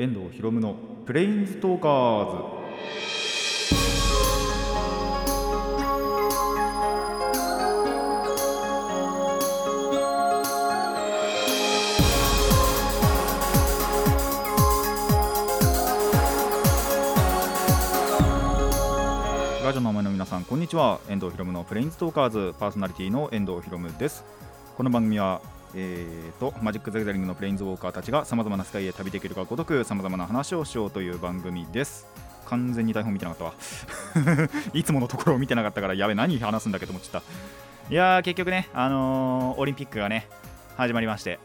遠藤博夢のプレインズトーカーズ。ラジオの前の皆さんこんにちは。遠藤博夢のプレインズトーカーズ。パーソナリティの遠藤博夢です。この番組はえーとマジック・ザ・ギャザリングのプレインズウォーカーたちがさまざまな世界へ旅できるがごとくさまざまな話をしようという番組です。完全に台本見てなかったわ。いつものところを見てなかったからやべ何話すんだけど思っちゃったいやー結局ねあのーオリンピックがね始まりまして。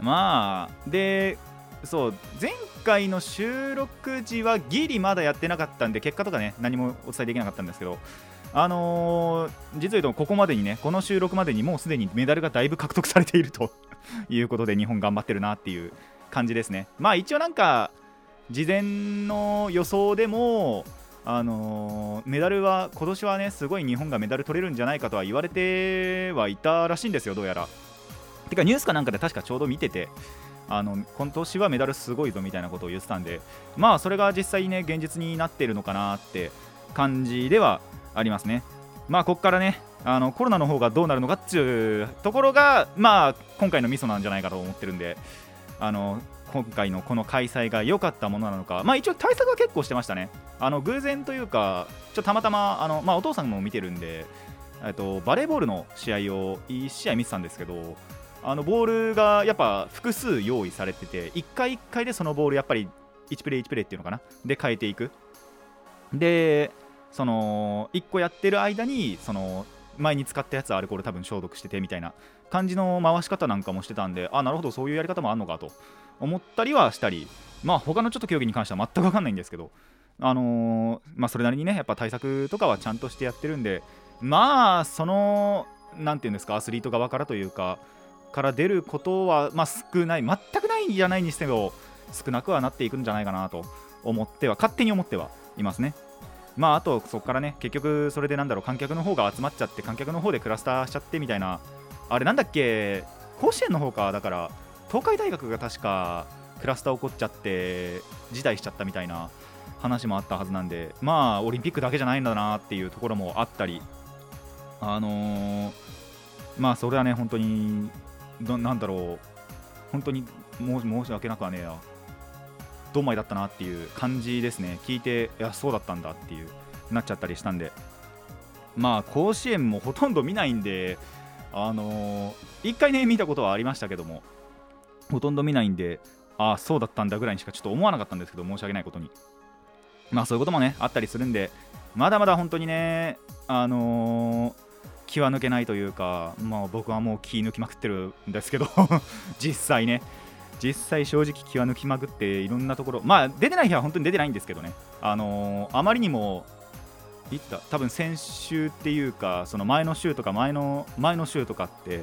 まあでそう前回の収録時はギリまだやってなかったんで結果とかね何もお伝えできなかったんですけどあのー実を言うとここまでにねこの収録までにもうすでにメダルがだいぶ獲得されていると いうことで日本頑張ってるなっていう感じですね。まあ一応なんか事前の予想でもあのーメダルは今年はねすごい日本がメダル取れるんじゃないかとは言われてはいたらしいんですよどうやら。てかニュースかなんかで確かちょうど見てて。あの今年はメダルすごいぞみたいなことを言ってたんでまあそれが実際ね現実になってるのかなって感じではありますね。まあここからねあのコロナの方がどうなるのかっていうところがまあ今回のミソなんじゃないかと思ってるんであの今回のこの開催が良かったものなのかまあ一応対策は結構してましたね。あの偶然というかちょたまたまあのまあお父さんも見てるんでえっとバレーボールの試合を1試合見てたんですけどあのボールがやっぱ複数用意されてて1回1回でそのボールやっぱり1プレー1プレーっていうのかな？で変えていく。でその1個やってる間にその前に使ったやつアルコール多分消毒しててみたいな感じの回し方なんかもしてたんであなるほどそういうやり方もあんのかと思ったりはしたり。まあ他のちょっと競技に関しては全く分かんないんですけど。あのーまあそれなりにねやっぱ対策とかはちゃんとしてやってるんで。まあそのなんていうんですかアスリート側からというかから出ることは、まあ、少ない。全くないんじゃないにしても少なくはなっていくんじゃないかなと思っては勝手に思ってはいますね。まああとそこからね結局それでなんだろう観客の方が集まっちゃって観客の方でクラスターしちゃってみたいなあれなんだっけ甲子園の方かだから東海大学が確かクラスター起こっちゃって辞退しちゃったみたいな話もあったはずなんでまあオリンピックだけじゃないんだなっていうところもあったりあのーまあそれはね本当になんだろう本当に申し訳なくはねえなどんまいだったなっていう感じですね。聞いていやそうだったんだっていうなっちゃったりしたんで。まあ甲子園もほとんど見ないんであのー一回ね見たことはありましたけどもほとんど見ないんでああそうだったんだぐらいにしかちょっと思わなかったんですけど申し訳ないことに。まあそういうこともねあったりするんでまだまだ本当にねあのー気は抜けないというか、まあ、僕はもう気抜きまくってるんですけど 実際ね実際正直気は抜きまくっていろんなところまあ出てない日は本当に出てないんですけどね。あのーあまりにもいつだ多分先週っていうかその前の週とか前の前の週とかって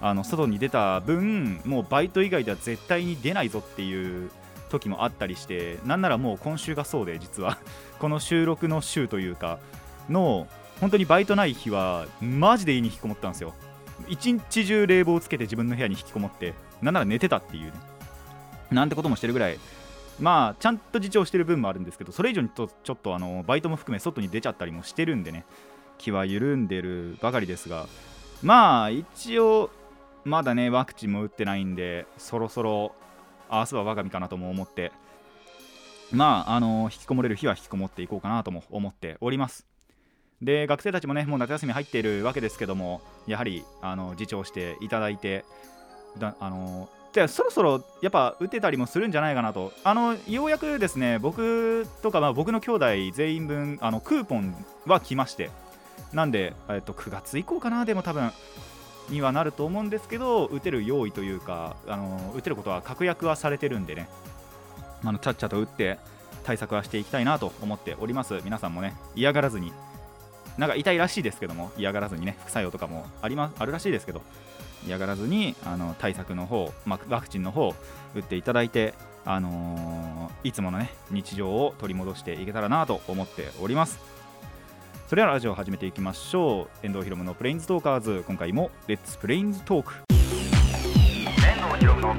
あの外に出た分もうバイト以外では絶対に出ないぞっていう時もあったりしてなんならもう今週がそうで実は。この収録の週というかの本当にバイトない日はマジで家に引きこもったんですよ。一日中冷房つけて自分の部屋に引きこもってなんなら寝てたっていうね。なんてこともしてるぐらいまあちゃんと自重してる分もあるんですけどそれ以上にとちょっとあのバイトも含め外に出ちゃったりもしてるんでね気は緩んでるばかりですがまあ一応まだねワクチンも打ってないんでそろそろ明日は我が身かなとも思ってまああの引きこもれる日は引きこもっていこうかなとも思っております。で学生たちもねもう夏休み入っているわけですけどもやはりあの自重していただいてだあのでそろそろやっぱ打てたりもするんじゃないかなと。あのようやくですね僕とか、まあ、僕の兄弟全員分あのクーポンは来まして。なんで、えっと、9月以降かなでも多分にはなると思うんですけど打てる用意というかあの打てることは確約はされてるんでね。あのちゃっちゃと打って対策はしていきたいなと思っております。皆さんもね嫌がらずに。なんか痛いらしいですけども嫌がらずにね副作用とかもありまあるらしいですけど。嫌がらずにあの対策の方、まあ、ワクチンの方打っていただいて、あのーいつものね日常を取り戻していけたらなと思っております。それではラジオを始めていきましょう。遠藤ひろむのプレインズトーカーズ。今回もレッツプレインズトーク遠藤ひろむの遠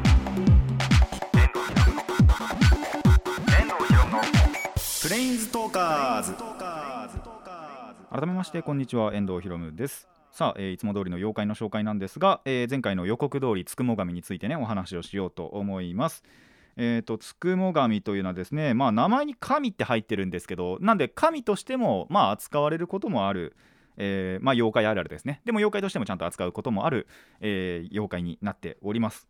藤ひろむのレインズトーカーズ。改めましてこんにちは。遠藤ひろむですさあ、えー、いつも通りの妖怪の紹介なんですが、えー、前回の予告通りつくも神についてねお話をしようと思います。えーと、つくも神というのはですね、まあ、名前に神って入ってるんですけどなんで神としても、まあ、扱われることもある、えー、まあ、妖怪あるあるですね。でも妖怪としてもちゃんと扱うこともある、えー、妖怪になっております。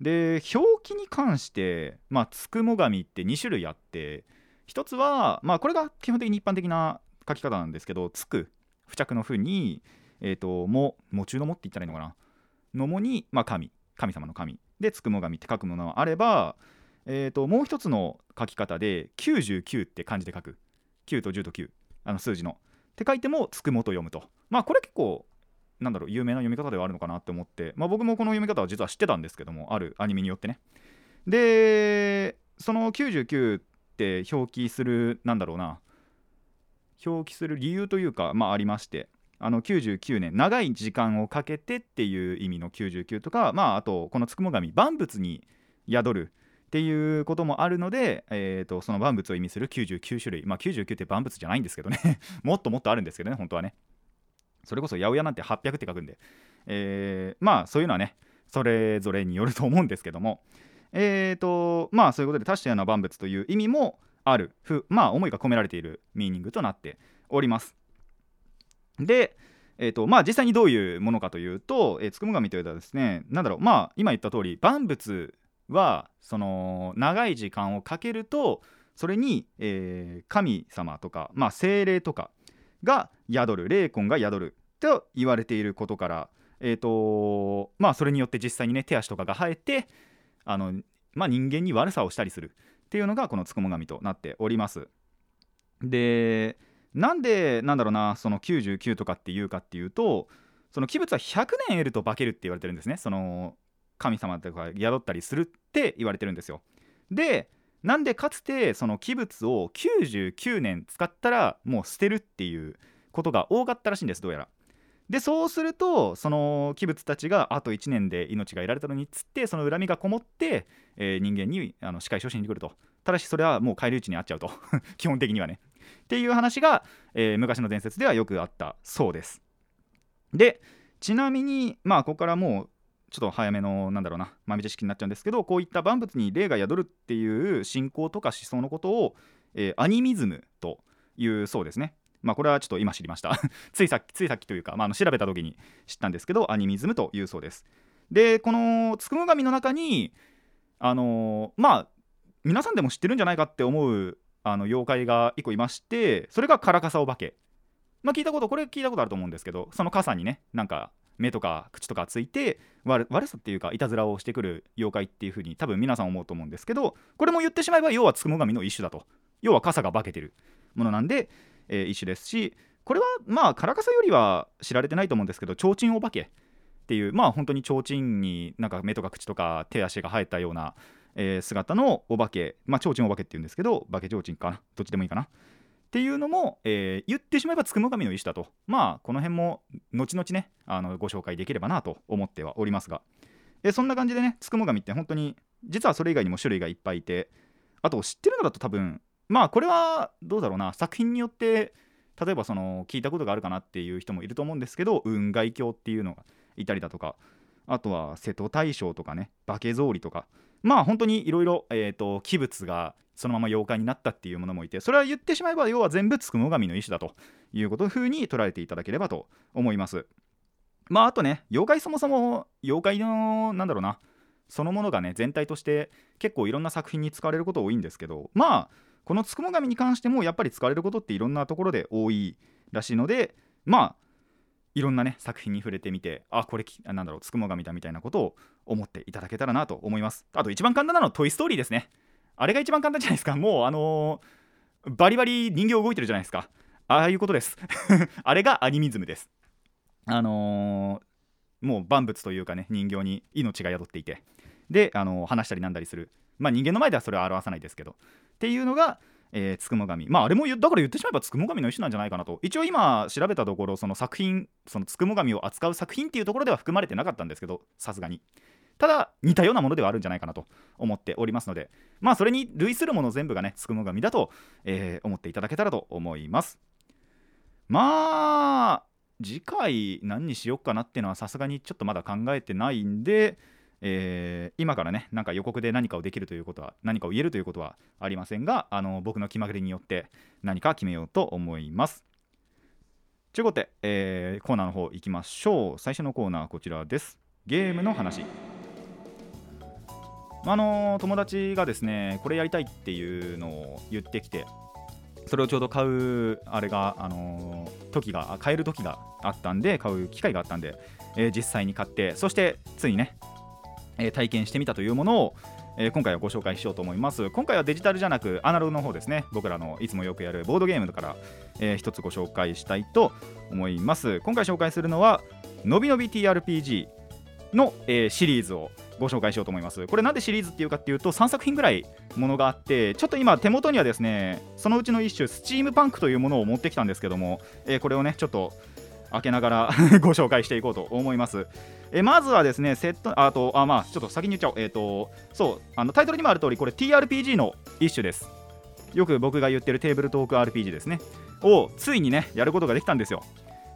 で表記に関して、まあ、つくも神って2種類あって1つは、まあ、これが基本的に一般的な書き方なんですけどつく付着の「ふ」に「えーと、も」「も中のも」って言ったらいいのかな「のも」に、まあ、神。神様の神。でつくも神って書くものがあれば、えーと、もう一つの書き方で99って漢字で書く。9と10と9あの数字の。って書いてもつくもと読むと。まあこれ結構なんだろう有名な読み方ではあるのかなって思って、まあ、僕もこの読み方は実は知ってたんですけどもあるアニメによってね。でその99って表記するなんだろうな。表記する理由というかまあありまして。あの99年長い時間をかけてっていう意味の99とかまああとこのつくも神万物に宿るっていうこともあるので、えーと、その万物を意味する99種類。まあ99って万物じゃないんですけどね。もっともっとあるんですけどね本当はね。それこそ八百屋なんて800って書くんで、えー、まあそういうのはねそれぞれによると思うんですけども。えーとまあそういうことで多種多様な万物という意味もある。まあ思いが込められているミーニングとなっております。でえーとまあ、実際にどういうものかというと、えー、つくも神というのはですね、なんだろう、まあ、今言った通り、万物はその長い時間をかけると、それに、えー、神様とか、まあ、精霊とかが宿る霊魂が宿ると言われていることから、えーとまあ、それによって実際にね手足とかが生えてあの、まあ、人間に悪さをしたりするっていうのがこのつくも神となっております。でなんでなんだろうなその99とかっていうかっていうとその器物は100年得ると化けるって言われてるんですねその神様とか宿ったりするって言われてるんですよ。でなんでかつてその器物を99年使ったらもう捨てるっていうことが多かったらしいんですどうやら。でそうするとその器物たちがあと1年で命が得られたのにっつってその恨みがこもって、えー、人間にあの仕返しをしに来るとただしそれはもう返り討ちにあっちゃうと 基本的にはねっていう話が、えー、昔の伝説ではよくあったそうです。でちなみにまあここからもうちょっと早めのなんだろうな豆知識になっちゃうんですけどこういった万物に霊が宿るっていう信仰とか思想のことを、えー、アニミズムというそうですね。まあこれはちょっと今知りました。ついさっきついさっきというか、まあ、あの調べた時に知ったんですけどアニミズムというそうです。でこのつくも神の中にあのー、まあ皆さんでも知ってるんじゃないかって思うあの妖怪が1個いましてそれがカラカサお化け。まあ聞いたことこれ聞いたことあると思うんですけどその傘にねなんか目とか口とかついて悪さっていうかいたずらをしてくる妖怪っていう風に多分皆さん思うと思うんですけどこれも言ってしまえば要はつくも神の一種だと。要は傘が化けてるものなんで、えー、一種ですしこれはまあカラカサよりは知られてないと思うんですけど提灯お化けっていうまあ本当に提灯になんか目とか口とか手足が生えたような、えー、姿のお化けまあ提灯お化けっていうんですけど化け提灯かな？どっちでもいいかな？っていうのも、えー、言ってしまえばつくも神の意思だと。まあこの辺も後々ねあのご紹介できればなと思ってはおりますが、えー、そんな感じでねつくも神って本当に実はそれ以外にも種類がいっぱいいてあと知ってるのだと多分まあこれはどうだろうな？作品によって例えばその聞いたことがあるかなっていう人もいると思うんですけど雲外鏡っていうのがいたりだとかあとは瀬戸大将とかね化け草履とかまあ本当にいろいろ器物がそのまま妖怪になったっていうものもいてそれは言ってしまえば要は全部つくも神の意志だということ風に捉えていただければと思います。まああとね妖怪そもそも妖怪のなんだろうなそのものがね全体として結構いろんな作品に使われること多いんですけどまあこのつくも神に関してもやっぱり使われることっていろんなところで多いらしいのでまあいろんなね作品に触れてみてあこれなんだろうつくも神だみたいなことを思っていただけたらなと思います。あと一番簡単なのはトイ・ストーリーですね。あれが一番簡単じゃないですか。もうあのー、バリバリ人形動いてるじゃないですか。ああいうことです。あれがアニミズムです。あのー、もう万物というかね人形に命が宿っていて。で、あのー、話したりなんだりする。まあ人間の前ではそれは表さないですけど。っていうのがえー、つくも神。まああれもだから言ってしまえばつくも神の一種なんじゃないかなと。一応今調べたところその作品そのつくも神を扱う作品っていうところでは含まれてなかったんですけどさすがに。ただ似たようなものではあるんじゃないかなと思っておりますので。まあそれに類するもの全部がねつくも神だと、えー、思っていただけたらと思います。まあ次回何にしよっかなっていうのはさすがにちょっとまだ考えてないんでえー、今からねなんか予告で何かをできるということは何かを言えるということはありませんがあの僕の気まぐれによって何か決めようと思います。ということで、えー、コーナーの方行きましょう。最初のコーナーこちらです。ゲームの話。あの友達がですねこれやりたいっていうのを言ってきてそれをちょうど買うあれが、あの時が買える時があったんで買う機会があったんで、えー、実際に買ってそしてついねえ体験してみたというものを、え今回はご紹介しようと思います。今回はデジタルじゃなくアナログの方ですね。僕らのいつもよくやるボードゲームから、えー、つご紹介したいと思います。今回紹介するのはのびのび TRPG の、えー、シリーズをご紹介しようと思います。これなんでシリーズっていうかっていうと3作品ぐらいものがあってちょっと今手元にはですねそのうちの一種スチームパンクというものを持ってきたんですけども、えー、これをねちょっと開けながら ご紹介していこうと思いますえまずはですね、セット、あと、あ、まあ、ちょっと先に言っちゃおう。えっ、ー、と、そう、あのタイトルにもある通り、これ TRPG の一種です。よく僕が言ってるテーブルトーク RPG ですね。を、ついにね、やることができたんですよ。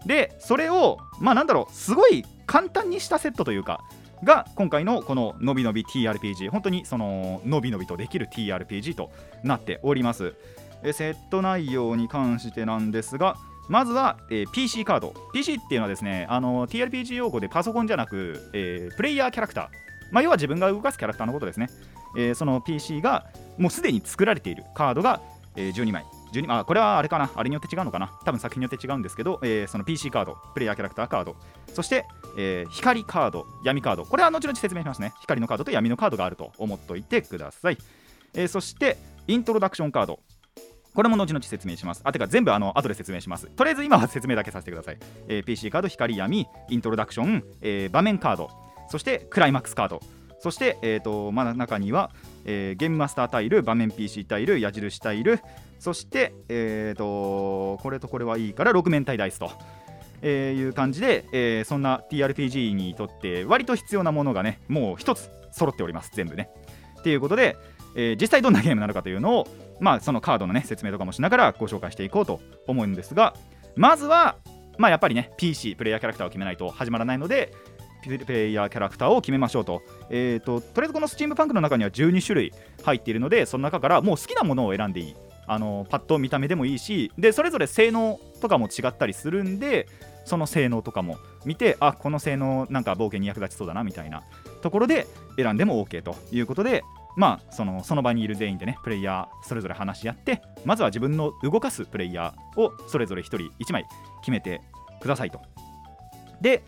で、それを、まあ、なんだろう、すごい簡単にしたセットというか、が今回のこののびのび TRPG 本当にそののびのびとできる TRPG となっておりますセット内容に関してなんですがまずは、えー、PC カード。PC っていうのはですねあの TRPG 用語でパソコンじゃなく、えー、プレイヤーキャラクター、まあ、要は自分が動かすキャラクターのことですね、えー、その PC がもうすでに作られているカードが、えー、12枚。12あこれはあれかな？あれによって違うのかな？多分作品によって違うんですけど、えー、その PC カードプレイヤーキャラクターカード。そして、えー、光カード闇カード。これは後々説明しますね。光のカードと闇のカードがあると思っておいてください、えー、そしてイントロダクションカード。これも後々説明します。あ、てか全部あの後で説明します。とりあえず今は説明だけさせてください。えー、PC カード、光闇、イントロダクション、えー、場面カード、そしてクライマックスカード、そして、えーと、真ん中には、えー、ゲームマスタータイル、場面 PC タイル、矢印タイル、そして、えーと、これとこれはいいから6面体ダイスと。えー、いう感じで、えー、そんな TRPG にとって割と必要なものがねもう一つ揃っております全部ね。ということで、えー、実際どんなゲームなのかというのをまあ、そのカードの、ね、説明とかもしながらご紹介していこうと思うんですがまずは、まあ、やっぱりね PC プレイヤーキャラクターを決めないと始まらないのでプレイヤーキャラクターを決めましょうと,、えーと、とりあえずこのスチームパンクの中には12種類入っているのでその中からもう好きなものを選んでいい。あのパッと見た目でもいいしでそれぞれ性能とかも違ったりするんでその性能とかも見てあこの性能なんか冒険に役立ちそうだなみたいなところで選んでも OK ということでまあそのその場にいる全員でねプレイヤーそれぞれ話し合ってまずは自分の動かすプレイヤーをそれぞれ1人1枚決めてくださいと。で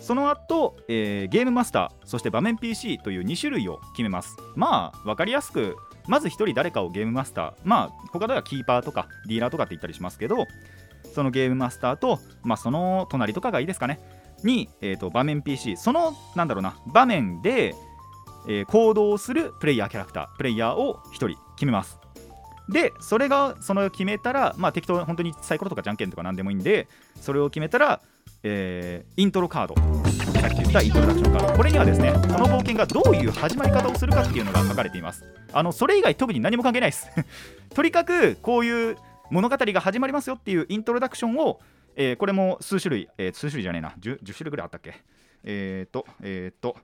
その後、えー、ゲームマスターそして場面 PC という2種類を決めます。まあ分かりやすくまず1人誰かをゲームマスターまあ他ではキーパーとかディーラーとかって言ったりしますけどそのゲームマスターと、まあ、その隣とかがいいですかね。に、えーと、場面 PC そのなんだろうな場面でえー、行動するプレイヤーキャラクタープレイヤーを1人決めます。でそれがその決めたらまあ適当本当にサイコロとかじゃんけんとか何でもいいんでそれを決めたら、えー、イントロカード。さっき言ったイントロダクションカード。これにはですねこの冒険がどういう始まり方をするかっていうのが書かれています。あのそれ以外特に何も関係ないです。とにかくこういう物語が始まりますよっていうイントロダクションを、えー、これも数種類、えー、数種類じゃねえな。10, 10種類ぐらいあったっけ？えっ、とえっ、と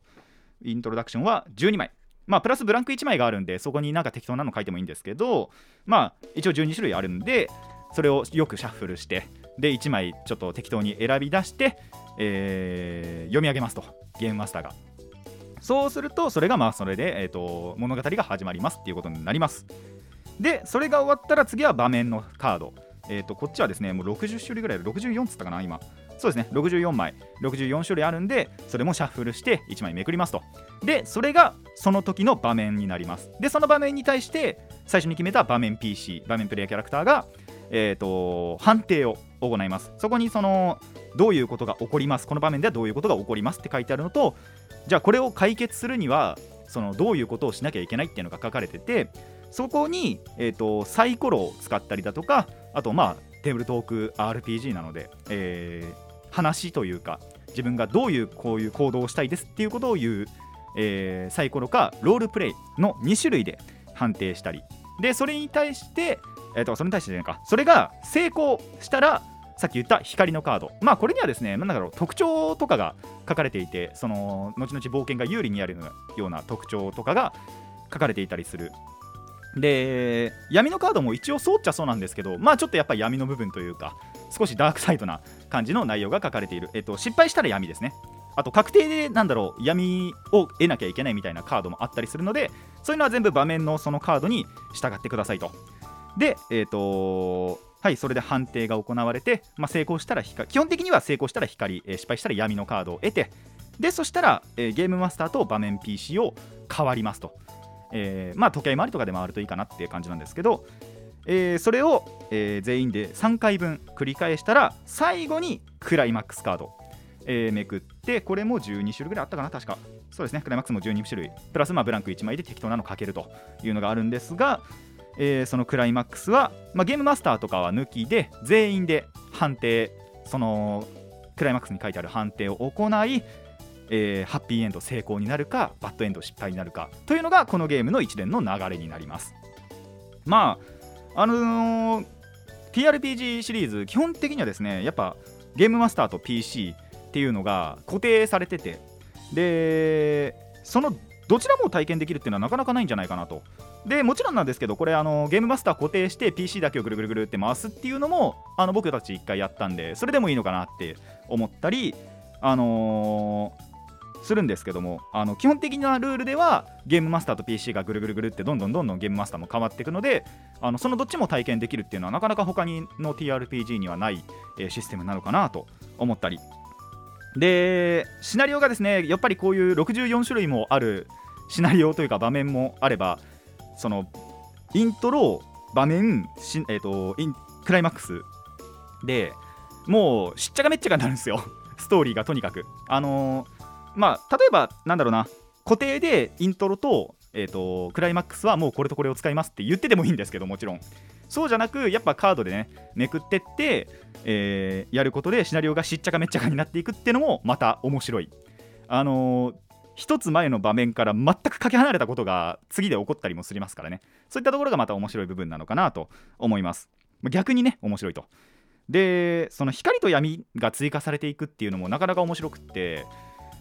イントロダクションは12枚。まあ、プラスブランク1枚があるんで、そこになんか適当なの書いてもいいんですけど、まあ、一応12種類あるんで、それをよくシャッフルして、で、1枚ちょっと適当に選び出して、えー、読み上げますと、ゲームマスターが。そうすると、それがまあ、それで、えーと、物語が始まりますっていうことになります。で、それが終わったら次は場面のカード。えーと、こっちはですね、もう60種類ぐらい64つったかな、今。そうですね。64枚。64種類あるんでそれもシャッフルして1枚めくりますと。でそれがその時の場面になります。でその場面に対して最初に決めた場面 PC 場面プレイヤーキャラクターがえーと、判定を行います。そこにそのどういうことが起こります？この場面ではどういうことが起こります？って書いてあるのとじゃあこれを解決するにはそのどういうことをしなきゃいけないっていうのが書かれててそこに、えーとサイコロを使ったりだとかあとまあテーブルトーク RPG なので、えー、話というか自分がどういうこういう行動をしたいですっていうことを言うえーサイコロかロールプレイの2種類で判定したり。でそれに対して、えー、とそれに対してじゃないか。それが成功したらさっき言った光のカード。まあこれにはですねなんだろう特徴とかが書かれていてその後々冒険が有利にやるような特徴とかが書かれていたりする。で闇のカードも一応そうっちゃそうなんですけどまあちょっとやっぱり闇の部分というか少しダークサイドな感じの内容が書かれている、えっと、失敗したら闇ですね。あと確定でなんだろう闇を得なきゃいけないみたいなカードもあったりするのでそういうのは全部場面のそのカードに従ってくださいと。でえっ、とはいそれで判定が行われて、まあ、成功したら光基本的には成功したら光、えー失敗したら闇のカードを得てでそしたら、えーゲームマスターと場面 PC を変わりますと、えーまあ時計回りとかで回るといいかなっていう感じなんですけど、えーそれを、えー全員で3回分繰り返したら最後にクライマックスカード、えーめくってこれも12種類ぐらいあったかな確か。そうですねクライマックスも12種類。プラスまあブランク1枚で適当なのかけるというのがあるんですが、えーそのクライマックスは、まあ、ゲームマスターとかは抜きで全員で判定そのクライマックスに書いてある判定を行い、えーハッピーエンド成功になるかバッドエンド失敗になるかというのがこのゲームの一連の流れになります。まああのー TRPG シリーズ基本的にはですねやっぱゲームマスターと PC っていうのが固定されててでそのどちらも体験できるっていうのはなかなかないんじゃないかなと。でもちろんなんですけどこれあのゲームマスター固定して PC だけをぐるぐるぐるって回すっていうのもあの僕たち一回やったんでそれでもいいのかなって思ったりあのーするんですけどもあの基本的なルールではゲームマスターと PC がぐるぐるぐるってどんどんどんどんゲームマスターも変わっていくのであのそのどっちも体験できるっていうのはなかなか他にの TRPG にはない、えシステムなのかなと思ったり。でシナリオがですねやっぱりこういう64種類もあるシナリオというか場面もあればそのイントロ場面し、えー、とインクライマックスでもうしっちゃかめっちゃかになるんですよ。ストーリーがとにかく。あのーまあ例えばなんだろうな固定でイントロと,、えー、とクライマックスはもうこれとこれを使いますって言っててもいいんですけどもちろん。そうじゃなくやっぱカードでねめくってって、えーやることでシナリオがしっちゃかめっちゃかになっていくっていうのもまた面白い。あのー一つ前の場面から全くかけ離れたことが次で起こったりもしますからね。そういったところがまた面白い部分なのかなと思います。逆にね面白いと。でその光と闇が追加されていくっていうのもなかなか面白くって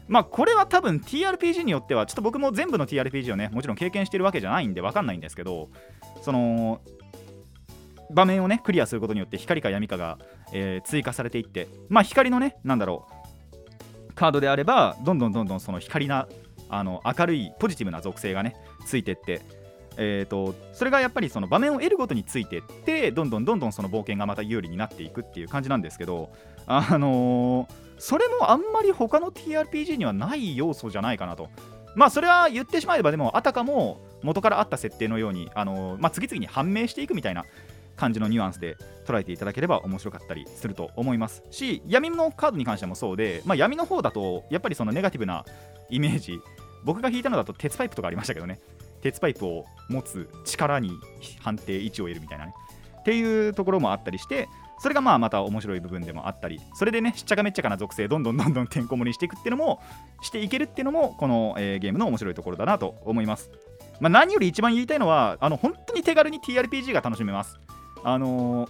まあこれは多分 TRPG によってはちょっと僕も全部の TRPG をねもちろん経験してるわけじゃないんで分かんないんですけどその場面をねクリアすることによって光か闇かが、えー追加されていってまあ光のねなんだろうカードであればどんどんどんどんその光なあの明るいポジティブな属性がねついてってえー、とそれがやっぱりその場面を得るごとについてってどんどんどんどんその冒険がまた有利になっていくっていう感じなんですけどあのーそれもあんまり他の TRPG にはない要素じゃないかなと。まあそれは言ってしまえばでもあたかも元からあった設定のように、あのーまあ、次々に判明していくみたいな感じのニュアンスで捉えていただければ面白かったりすると思いますし闇のカードに関してもそうで、まあ、闇の方だとやっぱりそのネガティブなイメージ僕が引いたのだと鉄パイプとかありましたけどね。鉄パイプを持つ力に判定1を得るみたいなね。っていうところもあったりしてそれがまあまた面白い部分でもあったりそれでねしっちゃかめっちゃかな属性どんどんどんどんてんこ盛りしていくっていうのもしていけるっていうのもこの、えーゲームの面白いところだなと思います、まあ、何より一番言いたいのはあの本当に手軽に TRPG が楽しめます。あのー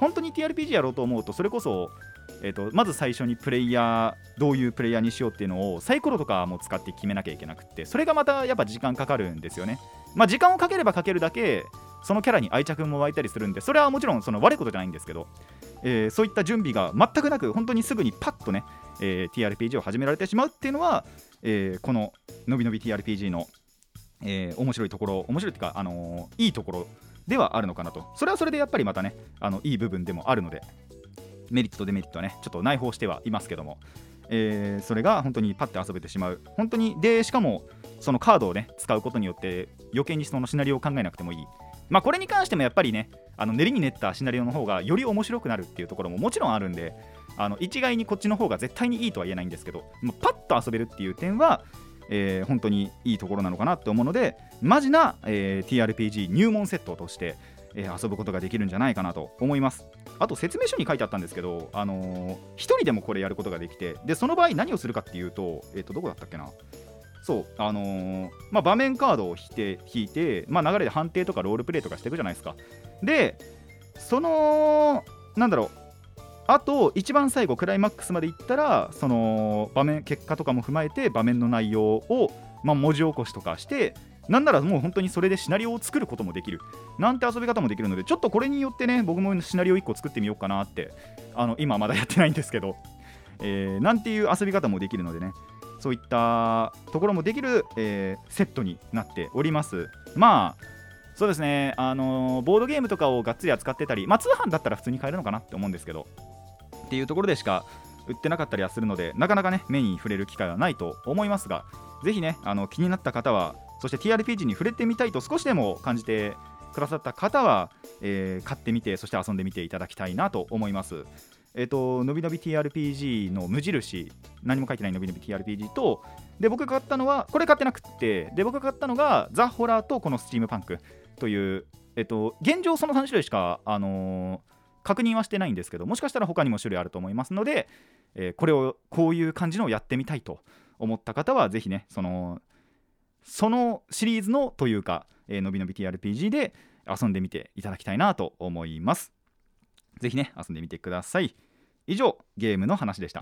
本当に TRPG やろうと思うとそれこそえー、とまず最初にプレイヤーどういうプレイヤーにしようっていうのをサイコロとかも使って決めなきゃいけなくてそれがまたやっぱ時間かかるんですよね。まあ時間をかければかけるだけそのキャラに愛着も湧いたりするんでそれはもちろんその悪いことじゃないんですけど、えーそういった準備が全くなく本当にすぐにパッとね、えー TRPG を始められてしまうっていうのは、えーこののびのび TRPG の、えー面白いところ面白いっていうか、あのいいところではあるのかなと。それはそれでやっぱりまたねあのいい部分でもあるので。メリットデメリットはねちょっと内包してはいますけども、えーそれが本当にパッて遊べてしまう。本当にでしかもそのカードをね使うことによって余計にそのシナリオを考えなくてもいい。まあこれに関してもやっぱりねあの練りに練ったシナリオの方がより面白くなるっていうところももちろんあるんであの一概にこっちの方が絶対にいいとは言えないんですけど、まあパッと遊べるっていう点はえー本当にいいところなのかなと思うのでマジな、えー TRPG 入門セットとして、えー遊ぶことができるんじゃないかなと思います。あと説明書に書いてあったんですけど、あのー一人でもこれやることができてでその場合何をするかっていうと,、えー、とどこだったっけな。そうあのー、まあ、場面カードを引いて引いて、まあ、流れで判定とかロールプレイとかしていくじゃないですか。でそのなんだろうあと一番最後クライマックスまでいったらその場面結果とかも踏まえて場面の内容を、まあ、文字起こしとかしてなんならもう本当にそれでシナリオを作ることもできる。なんて遊び方もできるのでちょっとこれによってね僕もシナリオ1個作ってみようかなってあの今まだやってないんですけど、えー、なんていう遊び方もできるのでね。そういったところもできる、えー、セットになっております。まあそうですね。あのー、ボードゲームとかをがっつり扱ってたりまあ通販だったら普通に買えるのかなって思うんですけど。っていうところでしか売ってなかったりはするのでなかなかね目に触れる機会はないと思いますがぜひねあの気になった方はそして TRPG に触れてみたいと少しでも感じてくださった方は、えー、買ってみてそして遊んでみていただきたいなと思います。えっ、ー、とのびのび TRPG の無印何も書いてないのびのび TRPG とで僕が買ったのはこれ買ってなくってで僕が買ったのがザ・ホラーとこのスチームパンクというえっ、ー、と現状その3種類しかあの確認はしてないんですけどもしかしたら他にも種類あると思いますので、え、これをこういう感じのをやってみたいと思った方はぜひねそのそのシリーズのというか、えー、のびのび TRPG で遊んでみていただきたいなと思います。ぜひね遊んでみてください。以上ゲームの話でした。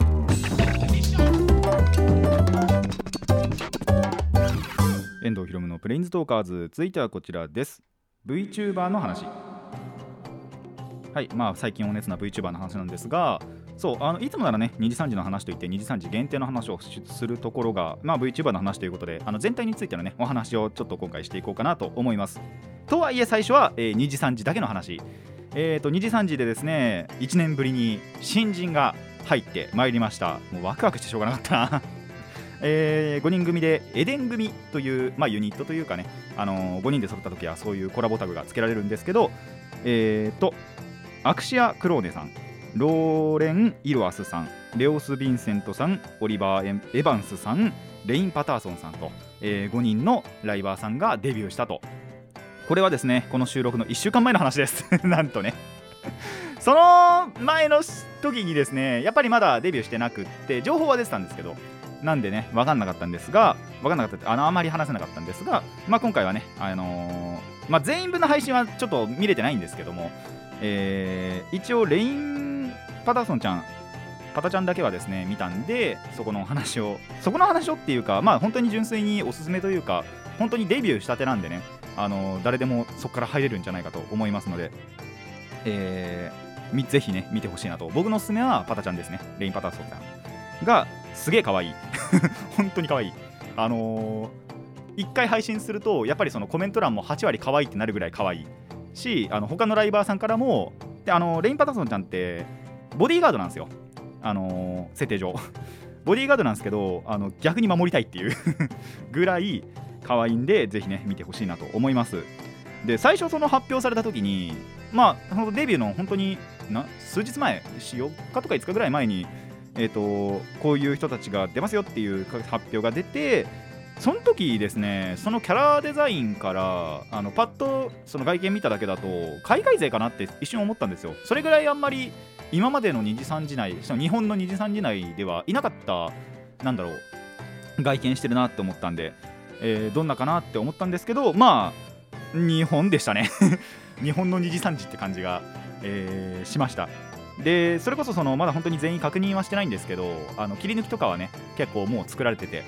遠藤ひろむのプレインズトーカーズ。続いてはこちらです。VTuber の話。はいまあ、最近お熱な VTuber の話なんですがそうあのいつもならね2時3時の話といって2時3時限定の話をするところが、まあ、VTuber の話ということであの全体についてのねお話をちょっと今回していこうかなと思います。とはいえ最初は、えー、2時3時だけの話。えーと2時3時でですね1年ぶりに新人が入ってまいりました。もうワクワクしてしょうがなかったな。えー、5人組でエデン組という、まあ、ユニットというかね、あのー、5人で揃った時はそういうコラボタグが付けられるんですけど、えーとアクシア・クローネさん。ローレン・イロアスさんレオス・ヴィンセントさんオリバー・エヴァンスさんレイン・パターソンさんと、えー、5人のライバーさんがデビューしたと。これはですねこの収録の1週間前の話です。なんとね。その前の時にですねやっぱりまだデビューしてなくって情報は出てたんですけどなんでね分かんなかったんですが分かんなかったってあのあまり話せなかったんですが、まあ、今回はね、あのー、まあ、全員分の配信はちょっと見れてないんですけどもえー、一応レイン・パタソンちゃんパタちゃんだけはですね見たんでそこの話を そこの話をっていうかまあ本当に純粋におすすめというか本当にデビューしたてなんでねあの誰でもそこから入れるんじゃないかと思いますので、えー、ぜひね見てほしいなと。僕のおすすめはパタちゃんですね。レイン・パタソンちゃんがすげえ可愛い。本当に可愛い。あのー、1回配信するとやっぱりそのコメント欄も8割可愛いってなるぐらい可愛いしあの他のライバーさんからもであのレイン・パタソンちゃんってボディーガードなんですよ。あの設定上。ボディーガードなんですけどあの逆に守りたいっていう ぐらい可愛いんでぜひね見てほしいなと思います。で最初その発表された時にまあそのデビューの本当にな数日前4日とか5日ぐらい前にえーとこういう人たちが出ますよっていう発表が出てその時ですねそのキャラデザインからあのパッとその外見見ただけだと海外勢かなって一瞬思ったんですよ。それぐらいあんまり今までの2次3次内日本の2次3次内ではいなかったなんだろう外見してるなって思ったんで、えー、どんなかなって思ったんですけどまあ日本でしたね。日本の2次3次って感じが、えー、しました。でそれこそそのまだ本当に全員確認はしてないんですけどあの切り抜きとかはね結構もう作られてて。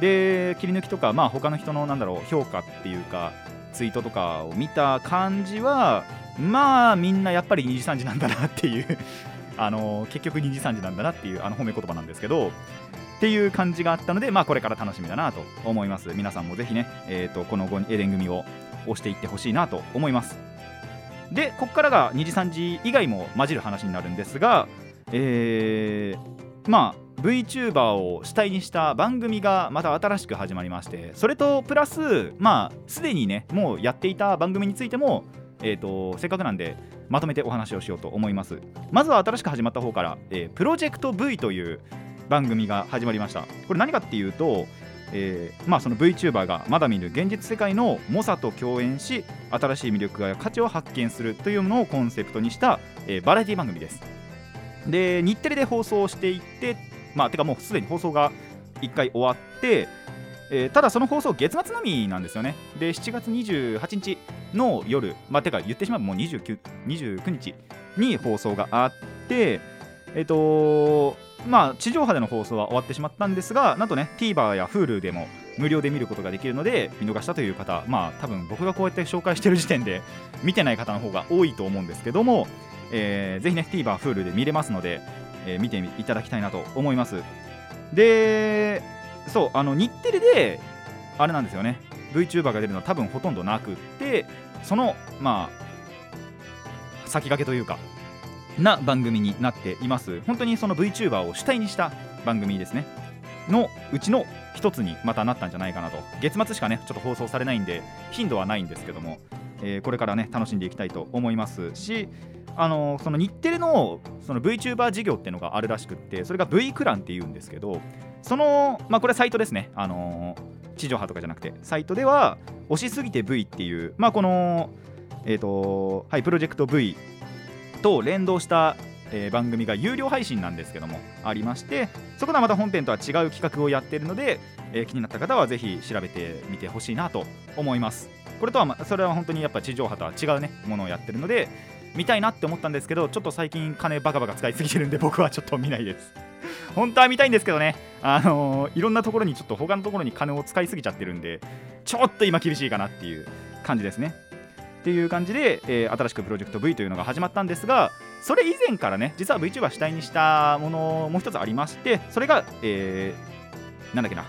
で切り抜きとか、まあ、他の人のなんだろう評価っていうかツイートとかを見た感じはまあみんなやっぱり2時3時なんだなっていう あの結局2時3時なんだなっていうあの褒め言葉なんですけどっていう感じがあったので、まあ、これから楽しみだなと思います。皆さんもぜひね、えーと、このエデン組を押していってほしいなと思います。でここからが2時3時以外も混じる話になるんですがえー、まあ VTuber を主体にした番組がまた新しく始まりましてそれとプラスまあすでにねもうやっていた番組についてもえーと、せっかくなんでまとめてお話をしようと思います。まずは新しく始まった方から、えー、プロジェクト V という番組が始まりました。これ何かっていうと、えー、まあ、その VTuber がまだ見ぬ現実世界の猛者と共演し新しい魅力や価値を発見するというものをコンセプトにした、えー、バラエティ番組です。で日テレで放送していってまあてかもうすでに放送が1回終わってえー、ただその放送月末のみなんですよね。で7月28日の夜まあてか言ってしまえばもう29 29日に放送があってえっ、ー、とまあ地上波での放送は終わってしまったんですがなんとね TVer や Hulu でも無料で見ることができるので見逃したという方まあ多分僕がこうやって紹介してる時点で見てない方の方が多いと思うんですけども、えー、ぜひね TVer、Hulu で見れますので、えー、見ていただきたいなと思います。でそうあの日テレであれなんですよね。VTuber が出るのは多分ほとんどなくってそのまあ先駆けというかな番組になっています。本当にその VTuber を主体にした番組ですね。のうちの一つにまたなったんじゃないかなと。月末しかねちょっと放送されないんで頻度はないんですけども、えー、これからね楽しんでいきたいと思いますしあのその日テレのその VTuber 事業っていうのがあるらしくってそれが V クランっていうんですけどそのまあこれはサイトですね。あの地上波とかじゃなくて。サイトでは押しすぎて V っていうまあこのえっ、ー、とはいプロジェクト V と連動した、えー、番組が有料配信なんですけどもありましてそこではまた本編とは違う企画をやっているので、えー、気になった方はぜひ調べてみてほしいなと思います。これとは、ま、それは本当にやっぱ地上波とは違うねものをやってるので見たいなって思ったんですけどちょっと最近金バカバカ使いすぎてるんで僕はちょっと見ないです。本当は見たいんですけどね。あのー、いろんなところにちょっと他のところに金を使いすぎちゃってるんでちょっと今厳しいかなっていう感じですね。っていう感じで、えー、新しくプロジェクト V というのが始まったんですがそれ以前からね実は VTuber 主体にしたものもう一つありましてそれが、えー、なんだっけな。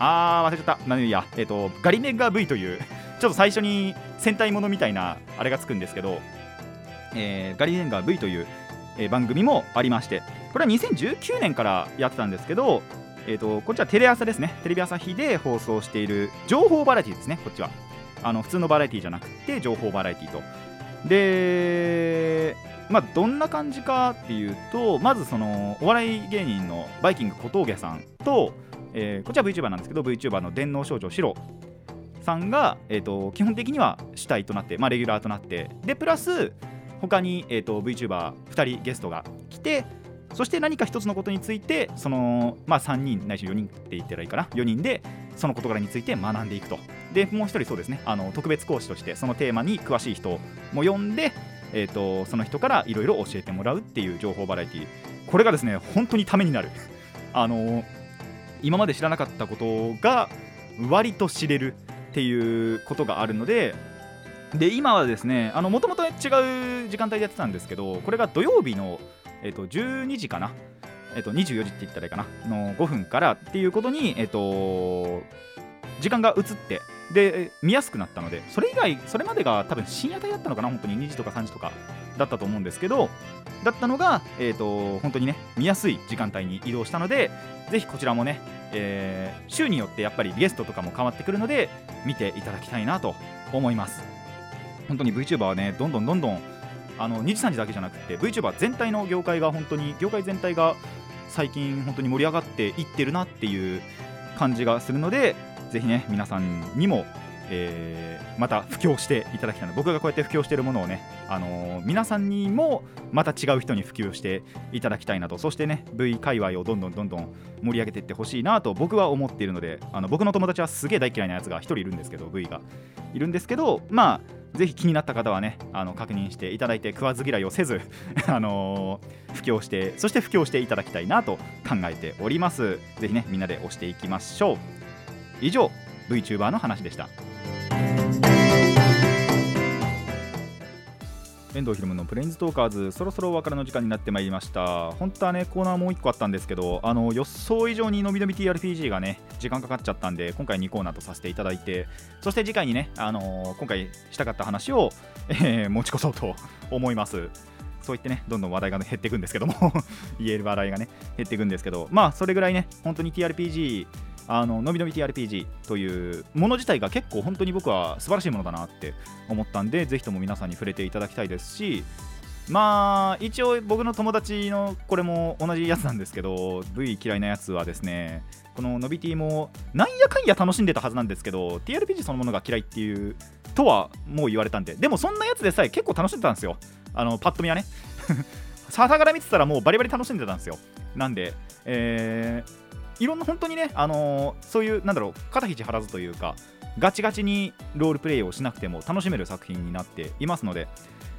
あー忘れちゃった。何や、えーと、ガリネガ V というちょっと最初に戦隊ものみたいなあれがつくんですけど、えー、ガリネガー V という、えー、番組もありましてこれは2019年からやってたんですけど、えーとこっちはテレ朝ですね。テレビ朝日で放送している情報バラエティですねこっちは。あの普通のバラエティじゃなくて情報バラエティと。でまあどんな感じかっていうとまずそのお笑い芸人のバイキング小峠さんと、えー、こっちは VTuber なんですけど VTuber の電脳少女シロさんが、えーと、基本的には主体となって、まあ、レギュラーとなってでプラス他に、えーと、VTuber2 人ゲストが来てそして何か一つのことについてその、まあ、3人ないし4人って言ったらいいかな4人でその事柄について学んでいくと。でもう一人そうですね。あの特別講師としてそのテーマに詳しい人も呼んで、えーと、その人からいろいろ教えてもらうっていう情報バラエティ。これがですね本当にためになる。あの今まで知らなかったことが割と知れるっていうことがあるのでで今はですねもともと違う時間帯でやってたんですけどこれが土曜日の、えーと12時かな。えっと、24時って言ったらいいかな。の5分からっていうことに、えっと、時間が移ってで見やすくなったのでそれ以外それまでが多分深夜帯だったのかな本当に2時とか3時とかだったと思うんですけどだったのが、えーと、本当にね見やすい時間帯に移動したのでぜひこちらもね、えー、週によってやっぱりゲストとかも変わってくるので見ていただきたいなと思います。本当に VTuber はねどんどんどんどんあの2時3時だけじゃなくて VTuber 全体の業界が本当に業界全体が最近本当に盛り上がっていってるなっていう感じがするのでぜひね皆さんにも、えー、また布教していただきたいな。僕がこうやって布教しているものをね、あのー、皆さんにもまた違う人に普及していただきたいなと。そしてね V 界隈をどんどんどんどん盛り上げていってほしいなと僕は思っているのであの僕の友達はすげえ大嫌いなやつが1人いるんですけど V が。いるんですけどまあぜひ気になった方はねあの確認していただいて食わず嫌いをせず、あのー、布教してそして布教していただきたいなと考えております。ぜひねみんなで押していきましょう。以上 VTuber の話でした。遠藤ひろむのプレインズトーカーズそろそろお別れの時間になってまいりました。本当はねコーナーもう1個あったんですけどあの予想以上にのびのび TRPG がね時間かかっちゃったんで今回2コーナーとさせていただいてそして次回にね、あの、今回したかった話を、えー、持ち越そうと思います。そう言ってね、どんどん話題が、減っていくんですけども 言える話題がね、減っていくんですけど、まあ、それぐらいね、本当に TRPG あののびのび TRPG というもの自体が結構本当に僕は素晴らしいものだなって思ったんでぜひとも皆さんに触れていただきたいですしまあ一応僕の友達のこれも同じやつなんですけど V 嫌いなやつはですねこののび T もなんやかんや楽しんでたはずなんですけど TRPG そのものが嫌いっていうとはもう言われたんででもそんなやつでさえ結構楽しんでたんですよ。あのパッと見はね。ささから見てたらもうバリバリ楽しんでたんですよ。なんで、えーいろんな本当にね、あのー、そういうなんだろう肩肘張らずというかガチガチにロールプレイをしなくても楽しめる作品になっていますので、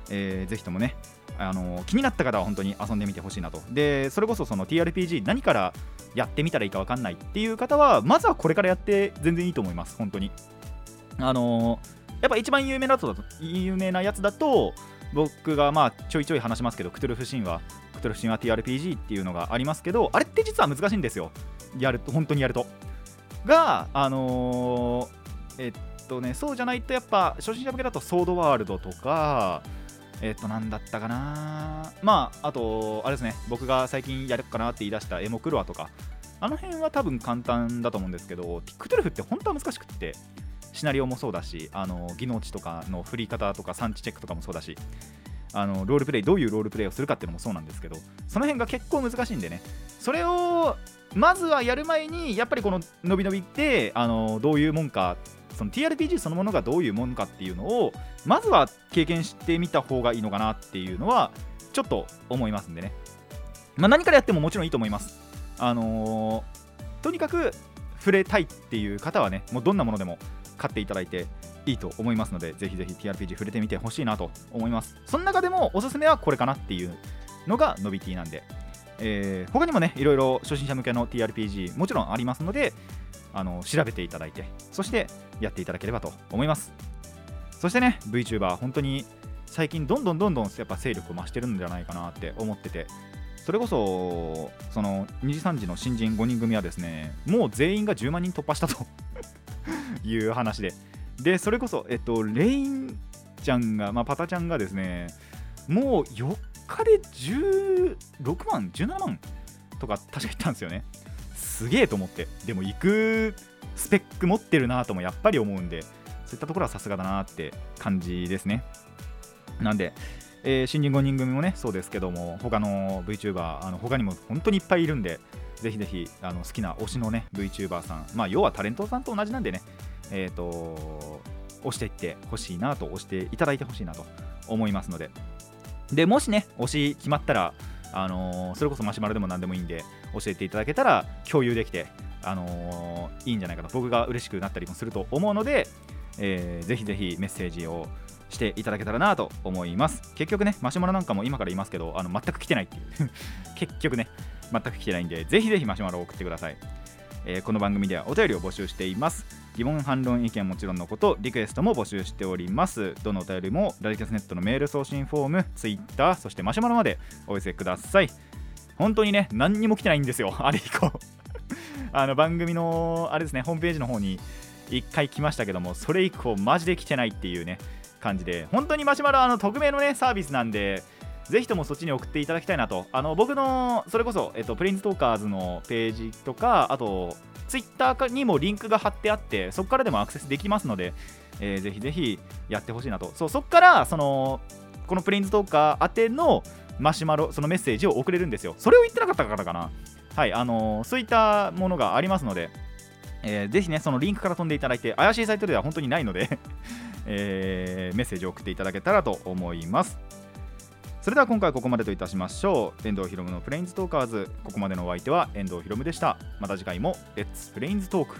えー、ぜひともね、あのー、気になった方は本当に遊んでみてほしいなと。でそれこそその TRPG 何からやってみたらいいか分かんないっていう方はまずはこれからやって全然いいと思います。本当に。あのー、やっぱ一番有名なと有名なやつだと僕がまあちょいちょい話しますけどクトゥルフ神話クトゥルフ神話 TRPG っていうのがありますけどあれって実は難しいんですよ。やると本当にやると。があのー、えっとねそうじゃないとやっぱ初心者向けだとソードワールドとかえっとなんだったかな。まああとあれですね僕が最近やるかなって言い出したエモクロアとか。あの辺は多分簡単だと思うんですけどティックトゥルフって本当は難しくってシナリオもそうだしあの技能値とかの振り方とか産地チェックとかもそうだしあのロールプレイどういうロールプレイをするかっていうのもそうなんですけどその辺が結構難しいんでね。それをまずはやる前にやっぱりこの伸び伸びってあのどういうもんかその TRPG そのものがどういうもんかっていうのをまずは経験してみた方がいいのかなっていうのはちょっと思いますんでね、まあ、何からやってももちろんいいと思います。あのー、とにかく触れたいっていう方はねもうどんなものでも買っていただいていいと思いますのでぜひぜひ TRPG 触れてみてほしいなと思います。その中でもおすすめはこれかなっていうのがノビティなんで、えー、他にもねいろいろ初心者向けの TRPG もちろんありますのであの調べていただいてそしてやっていただければと思います。そしてね VTuber 本当に最近どんどんどんどんやっぱ勢力を増してるんじゃないかなって思っててそれこそその2次3次の新人5人組はですねもう全員が10万人突破したという話ででそれこそ、えっと、レインちゃんが、まあ、パタちゃんがですねもう4日で16万17万とか確か言ったんですよね。すげえと思って。でも行くスペック持ってるなともやっぱり思うんでそういったところはさすがだなって感じですね。なんで、えー、新人5人組もねそうですけども他の VTuber あの他にも本当にいっぱいいるんでぜひぜひあの好きな推しのね VTuber さんまあ要はタレントさんと同じなんでねえ、ー、と押していってほしいなと押していただいてほしいなと思いますので。でもしね推し決まったらあのー、それこそマシュマロでも何でもいいんで教えていただけたら共有できて、あのー、いいんじゃないかと僕が嬉しくなったりもすると思うので、えー、ぜひぜひメッセージをしていただけたらなと思います。結局ねマシュマロなんかも今から言いますけどあの全く来てないっていう。結局ね全く来てないんでぜひぜひマシュマロを送ってください、えー、この番組ではお便りを募集しています。疑問反論意見もちろんのことリクエストも募集しております。どのお便りもラディキャスネットのメール送信フォームツイッターそしてマシュマロまでお寄せください。本当にね何にも来てないんですよ。あれ以降。あの番組のあれですねホームページの方に1回来ましたけどもそれ以降マジで来てないっていうね感じで。本当にマシュマロあの匿名のねサービスなんでぜひともそっちに送っていただきたいなと。あの僕の、それこそ、えっと、プレインズトーカーズのページとか、あと、ツイッターにもリンクが貼ってあってそこからでもアクセスできますので、えー、ぜひぜひやってほしいなとそうそこからそのこのプレインズトーカー宛てのマシュマロそのメッセージを送れるんですよそれを言ってなかったからかなはいあのー、そういったものがありますのでえー、ぜひね、そのリンクから飛んでいただいて、怪しいサイトでは本当にないので えー、メッセージを送っていただけたらと思います。それでは今回ここまでといたしましょう。遠藤ひろむのプレインズトーカーズ。ここまでのお相手は遠藤ひろむでした。また次回もレッツプレインズトーク